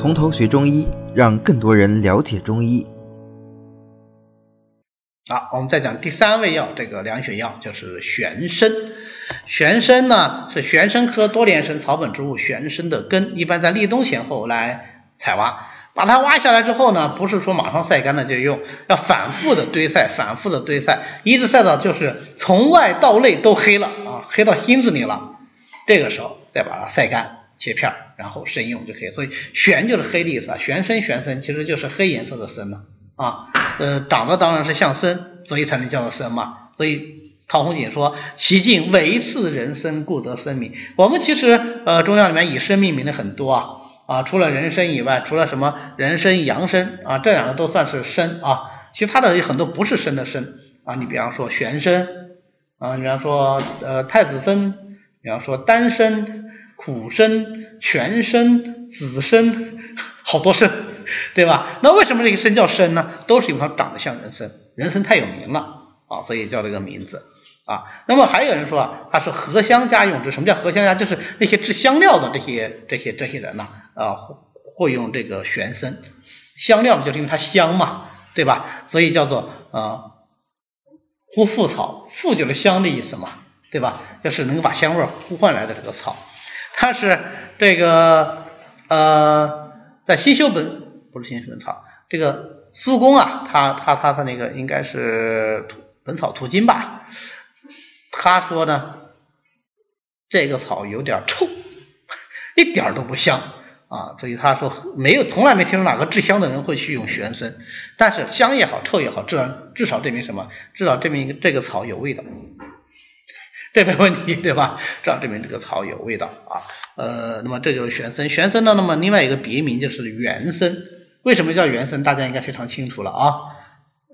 从头学中医，让更多人了解中医。好，我们再讲第三味药，这个凉血药就是玄参。玄参呢是玄参科多年生草本植物玄参的根，一般在立冬前后来采挖。把它挖下来之后呢，不是说马上晒干了就用，要反复的堆晒，反复的堆晒，一直晒到就是从外到内都黑了啊，黑到心子里了。这个时候再把它晒干，切片，然后生用就可以。所以玄就是黑的意思啊，玄参玄参其实就是黑颜色的参呢啊。呃，长得当然是像参，所以才能叫做参嘛。所以陶弘景说：“其境唯似人参，故得参名。”我们其实呃中药里面以参命名的很多啊啊，除了人参以外，除了什么人参、洋参啊，这两个都算是参啊。其他的有很多不是参的参啊，你比方说玄参啊，你比方说呃太子参，比方说丹参、苦参、全参、紫参，好多参。对吧？那为什么这个参叫参呢？都是因为它长得像人参，人参太有名了啊，所以叫这个名字啊。那么还有人说啊，它是合香家用之。什么叫合香家？就是那些制香料的这些这些这些人呐啊，会用这个玄参香料，就是因为它香嘛，对吧？所以叫做啊呼附草，附就是香的意思嘛，对吧？就是能够把香味呼唤来的这个草，他是这个呃在新修本。不是新修本草，这个苏公啊，他他他他那个应该是《本草图经》吧？他说呢，这个草有点臭，一点都不香啊，所以他说没有，从来没听说哪个制香的人会去用玄参，但是香也好，臭也好，至少至少证明什么？至少证明这个草有味道，这没问题对吧？至少证明这个草有味道啊。呃，那么这就是玄参，玄参呢，那么另外一个别名就是元参。为什么叫元参？大家应该非常清楚了啊，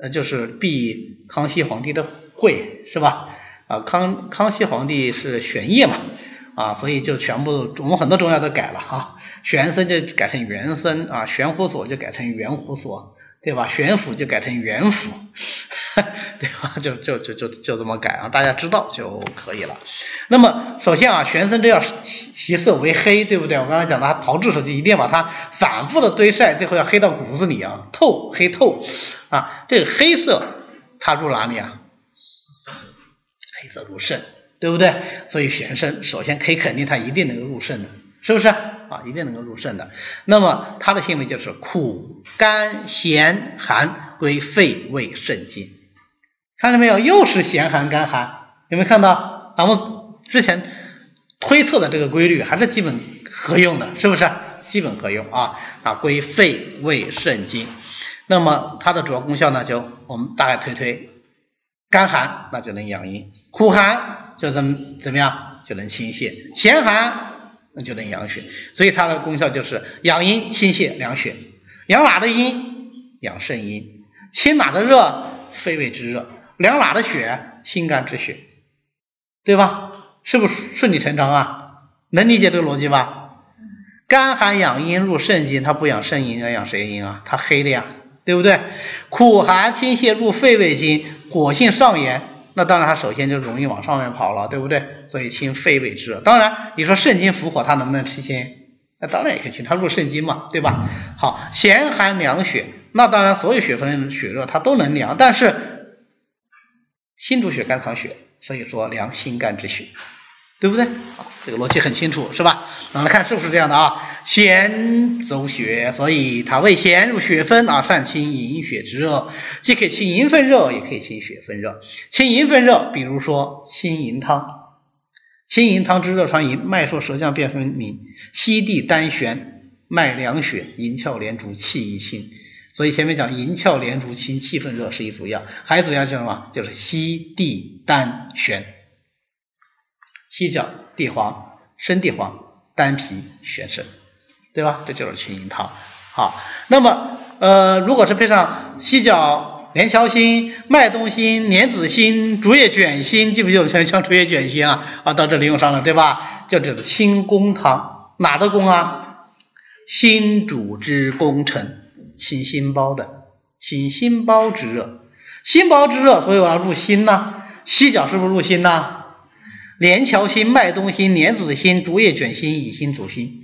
呃，就是避康熙皇帝的讳是吧？啊，康康熙皇帝是玄烨嘛，啊，所以就全部我们很多中药都改了哈，玄参就改成元参啊，玄胡索就改成元胡索，对吧？玄府就改成元府，对吧？就就就就就这么改啊，大家知道就可以了。那么首先啊，玄参这药其其色为黑，对不对？我刚才讲的，它炮制时候就一定要把它反复的堆晒，最后要黑到骨子里啊，透黑透啊。这个黑色它入哪里啊？黑色入肾，对不对？所以玄参首先可以肯定它一定能够入肾的，是不是啊？一定能够入肾的。那么它的性味就是苦、甘、咸、寒，归肺、胃、肾经。看到没有？又是咸、寒、甘、寒，有没有看到？咱们。之前推测的这个规律还是基本合用的，是不是？基本合用啊啊，归肺胃肾经。那么它的主要功效呢，就我们大概推推，干寒那就能养阴，苦寒就怎么怎么样就能清泻，咸寒那就能养血。所以它的功效就是养阴、清泻、凉血。养哪的阴？养肾阴。清哪的热？肺胃之热。凉哪的血？心肝之血。对吧？是不是顺理成章啊？能理解这个逻辑吧？肝寒养阴入肾经，它不养肾阴，要养谁阴啊？它黑的呀，对不对？苦寒清泻入肺胃经，火性上炎，那当然它首先就容易往上面跑了，对不对？所以清肺胃之。当然，你说肾经伏火，它能不能清心？那当然也可以清，它入肾经嘛，对吧？好，咸寒凉血，那当然所有血分血热它都能凉，但是心主血，肝藏血，所以说凉心肝之血。对不对？啊，这个逻辑很清楚，是吧？我们来看是不是这样的啊？咸走血，所以它为咸入血分啊，善清营血之热，既可以清营分热，也可以清血分热。清营分热，比如说清营汤，清营汤之热传营，脉数舌象辨分明，息地丹玄，脉凉血，银翘连竹，气一清。所以前面讲银翘连竹清气分热是一组药，还一组药叫什么？就是犀地丹玄。犀角、地黄、生地黄、丹皮、玄参，对吧？这就是清营汤。好，那么呃，如果是配上犀角、连翘心、麦冬心、莲子心、竹叶卷心，记不记得像像竹叶卷心啊？啊，到这里用上了，对吧？就这个清宫汤，哪的宫啊？心主之功臣，清心包的，清心包之热，心包之热，所以我要入心呐。犀角是不是入心呐？连翘心、麦冬心、莲子心、竹叶卷心、乙心、主心，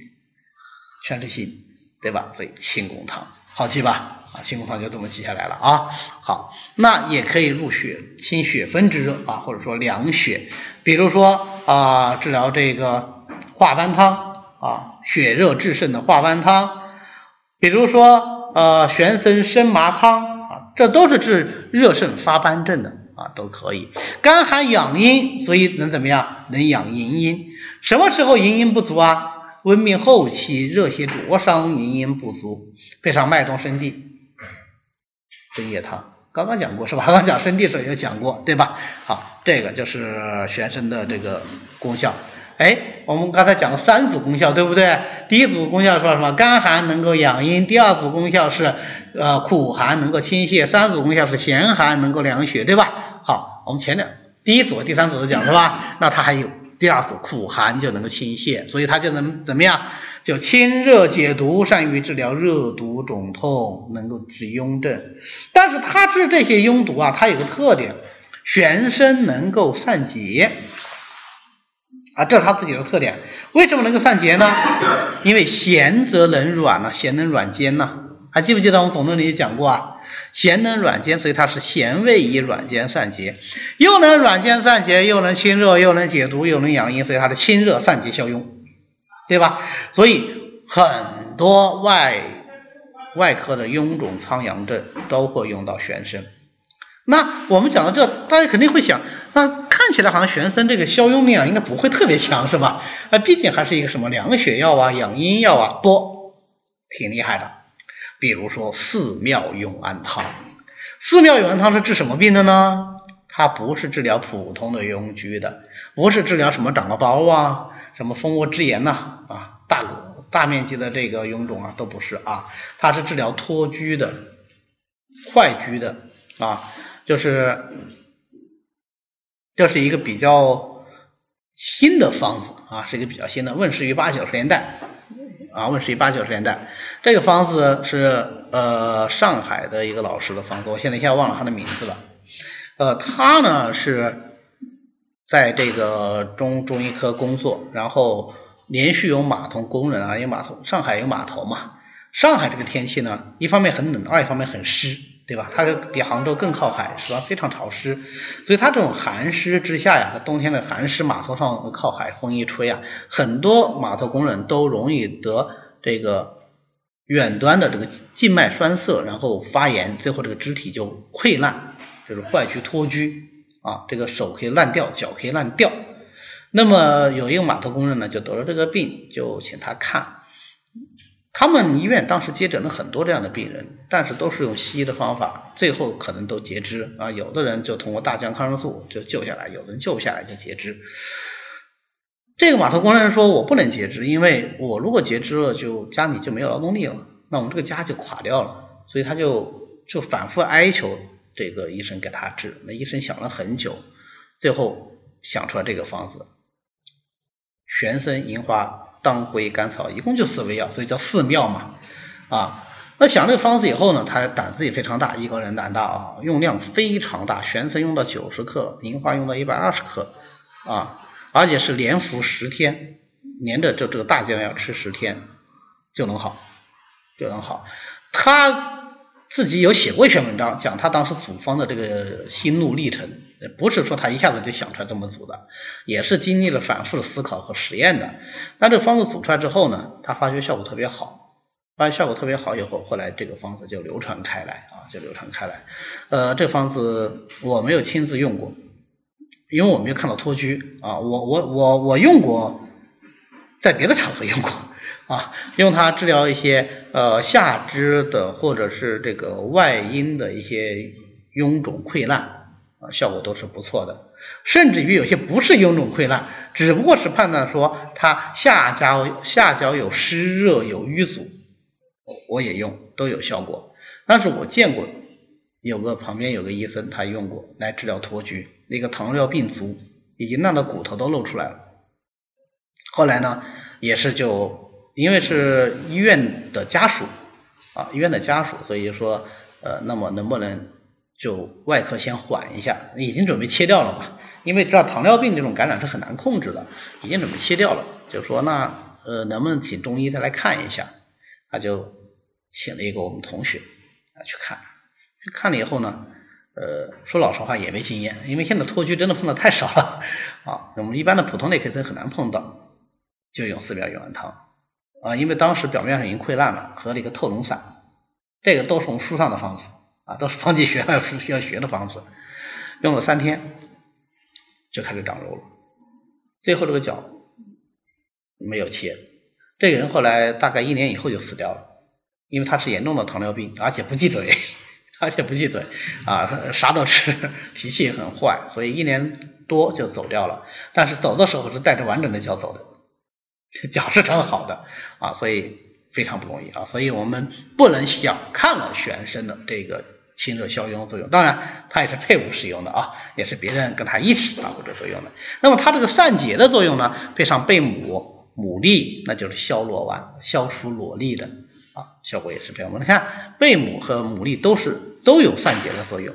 全是心对吧？所以清宫汤好记吧？啊，清宫汤就这么记下来了啊。好，那也可以入血清血分之热啊，或者说凉血，比如说啊，治疗这个化斑汤啊，血热制胜的化斑汤，比如说呃玄参生麻汤啊，这都是治热盛发斑症的啊，都可以。肝寒养阴，所以能怎么样？能养营阴。什么时候营阴不足啊？温病后期热邪灼伤，营阴不足，配上脉动生地，针叶汤，刚刚讲过是吧？刚刚讲生地时候也讲过，对吧？好，这个就是玄参的这个功效。哎，我们刚才讲了三组功效，对不对？第一组功效说什么？肝寒能够养阴。第二组功效是呃苦寒能够清泻。三组功效是咸寒能够凉血，对吧？好，我们前两第一组、第三组都讲是吧？那它还有。第二组苦寒就能够清泻，所以它就能怎么样？就清热解毒，善于治疗热毒肿痛，能够治痈症。但是它治这些痈毒啊，它有个特点，全身能够散结啊，这是它自己的特点。为什么能够散结呢？因为咸则能软呢，咸能软坚呢。还记不记得我们总论里讲过啊？咸能软坚，所以它是咸味以软坚散结，又能软坚散结，又能清热，又能解毒，又能养阴，所以它的清热散结效用，对吧？所以很多外外科的臃肿苍阳症都会用到玄参。那我们讲到这，大家肯定会想，那看起来好像玄参这个消痈力量应该不会特别强，是吧？那毕竟还是一个什么凉血药啊、养阴药啊，不，挺厉害的。比如说寺庙永安汤，寺庙永安汤是治什么病的呢？它不是治疗普通的痈疽的，不是治疗什么长了包啊，什么蜂窝之炎呐啊，大大面积的这个臃肿啊都不是啊，它是治疗脱疽的、坏疽的啊，就是这是一个比较新的方子啊，是一个比较新的，问世于八九十年代。啊，问世于八九十年代，这个方子是呃上海的一个老师的方子，我现在一下忘了他的名字了。呃，他呢是在这个中中医科工作，然后连续有码头工人啊，有码头，上海有码头嘛。上海这个天气呢，一方面很冷，二一方面很湿，对吧？它比杭州更靠海，是吧？非常潮湿，所以它这种寒湿之下呀，在冬天的寒湿码头上靠海，风一吹啊，很多码头工人都容易得这个远端的这个静脉栓塞，然后发炎，最后这个肢体就溃烂，就是坏疽脱疽啊，这个手可以烂掉，脚可以烂掉。那么有一个码头工人呢，就得了这个病，就请他看。他们医院当时接诊了很多这样的病人，但是都是用西医的方法，最后可能都截肢啊。有的人就通过大降抗生素就救下来，有的人救不下来就截肢。这个码头工人说：“我不能截肢，因为我如果截肢了，就家里就没有劳动力了，那我们这个家就垮掉了。”所以他就就反复哀求这个医生给他治。那医生想了很久，最后想出来这个方子：玄参、银花。当归、甘草，一共就四味药，所以叫四妙嘛啊。那想这个方子以后呢，他胆子也非常大，一个人胆大啊，用量非常大。玄参用到九十克，银花用到一百二十克啊，而且是连服十天，连着就这个大剂量要吃十天就能好，就能好。他。自己有写过一篇文章，讲他当时组方的这个心路历程，不是说他一下子就想出来这么组的，也是经历了反复的思考和实验的。但这个方子组出来之后呢，他发觉效果特别好，发现效果特别好以后，后来这个方子就流传开来啊，就流传开来。呃，这方子我没有亲自用过，因为我没有看到脱居啊，我我我我用过，在别的场合用过。啊，用它治疗一些呃下肢的或者是这个外阴的一些臃肿溃烂啊，效果都是不错的。甚至于有些不是臃肿溃烂，只不过是判断说它下焦下焦有湿热有瘀阻，我也用都有效果。但是我见过有个旁边有个医生他用过来治疗脱疽，那个糖尿病足已经烂到骨头都露出来了。后来呢，也是就。因为是医院的家属啊，医院的家属，所以说呃，那么能不能就外科先缓一下？已经准备切掉了嘛？因为知道糖尿病这种感染是很难控制的，已经准备切掉了。就说那呃，能不能请中医再来看一下？他就请了一个我们同学啊去看，看了以后呢，呃，说老实话也没经验，因为现在脱疽真的碰的太少了啊，我们一般的普通内科生很难碰到，就用四表玉丸汤啊，因为当时表面上已经溃烂了，喝了一个透脓散，这个都是从书上的方子啊，都是放弃学是需要学的方子，用了三天就开始长肉了，最后这个脚没有切，这个人后来大概一年以后就死掉了。因为他是严重的糖尿病，而且不忌嘴，而且不忌嘴啊，啥都吃，脾气也很坏，所以一年多就走掉了。但是走的时候是带着完整的脚走的，脚是很好的啊，所以非常不容易啊。所以我们不能小看了玄参的这个清热消痈作用。当然，它也是配伍使用的啊，也是别人跟它一起发挥这作用的。那么它这个散结的作用呢，配上贝母、牡蛎，那就是消裸丸，消除裸粒的。啊，效果也是非常。我们看贝母和牡蛎都是都有散结的作用，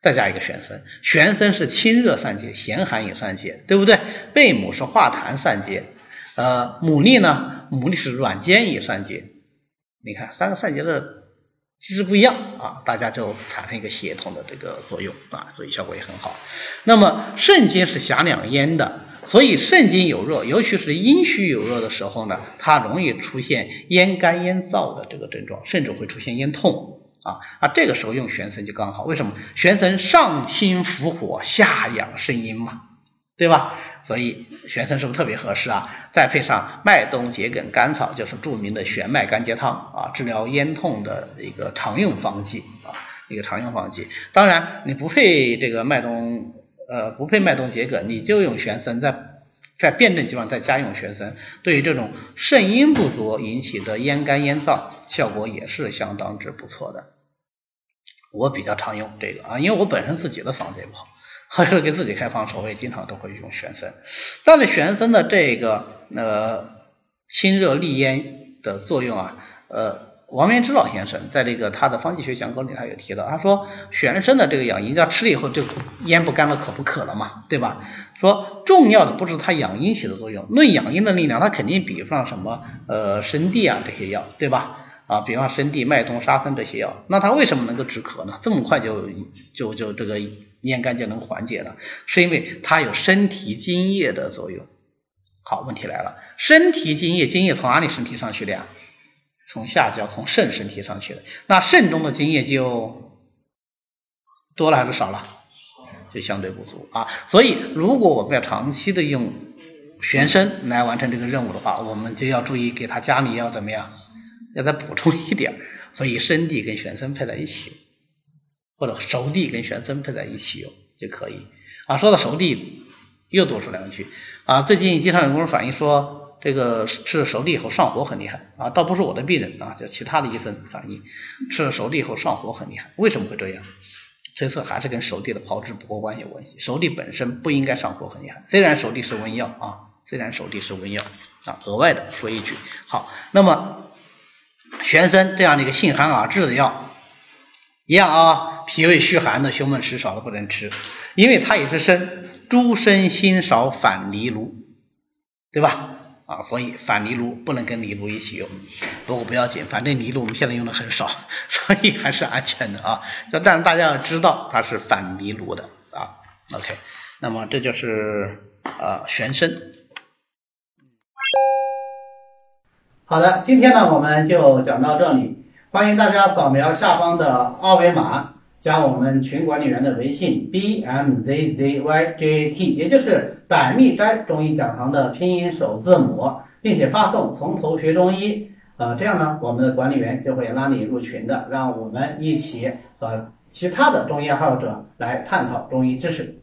再加一个玄参，玄参是清热散结，咸寒也散结，对不对？贝母是化痰散结，呃，牡蛎呢，牡蛎是软坚也散结。你看三个散结的机制不一样啊，大家就产生一个协同的这个作用啊，所以效果也很好。那么肾经是狭两咽的。所以肾经有热，尤其是阴虚有热的时候呢，它容易出现咽干咽燥的这个症状，甚至会出现咽痛啊啊，这个时候用玄参就刚好。为什么？玄参上清伏火，下养肾阴嘛，对吧？所以玄参是不是特别合适啊？再配上麦冬、桔梗、甘草，就是著名的玄麦甘桔汤啊，治疗咽痛的一个常用方剂啊，一个常用方剂。当然，你不配这个麦冬。呃，不配麦冬桔梗，你就用玄参，在在辩证情况再加用玄参，对于这种肾阴不足引起的咽干咽燥，效果也是相当之不错的。我比较常用这个啊，因为我本身自己的嗓子也不好，还是给自己开方手，我也经常都会用玄参。但是玄参的这个呃清热利咽的作用啊，呃。王元之老先生在这个他的方剂学讲稿里，他有提到，他说玄参的这个养阴，要吃了以后就咽不干了，口不渴了嘛，对吧？说重要的不是它养阴起的作用，论养阴的力量，它肯定比不上什么呃生地啊这些药，对吧？啊，比方说生地、麦冬、沙参这些药，那它为什么能够止咳呢？这么快就就就这个咽干就能缓解了？是因为它有身体津液的作用。好，问题来了，身体津液，津液从哪里身体上去的呀？从下焦从肾身体上去的，那肾中的津液就多了还是少了？就相对不足啊。所以如果我们要长期的用玄参来完成这个任务的话，我们就要注意给他家里要怎么样，要再补充一点。所以生地跟玄参配在一起，或者熟地跟玄参配在一起用就可以啊。说到熟地，又多说两句啊。最近经常有工人反映说。这个吃了熟地以后上火很厉害啊，倒不是我的病人啊，就其他的医生反映吃了熟地以后上火很厉害，为什么会这样？推测还是跟熟地的炮制不过关有关系。熟地本身不应该上火很厉害，虽然熟地是温药啊，虽然熟地是温药啊，额外的说一句。好，那么玄参这样的一个性寒而滞的药，一样啊，脾胃虚寒的胸闷食少的不能吃，因为它也是生，诸生心少反离炉，对吧？啊，所以反藜芦不能跟藜芦一起用，不过不要紧，反正藜芦我们现在用的很少，所以还是安全的啊。但是大家要知道它是反藜芦的啊。OK，那么这就是呃玄参。好的，今天呢我们就讲到这里，欢迎大家扫描下方的二维码。加我们群管理员的微信 b m z z y j t，也就是百密斋中医讲堂的拼音首字母，并且发送“从头学中医”，呃，这样呢，我们的管理员就会拉你入群的，让我们一起和其他的中医爱好者来探讨中医知识。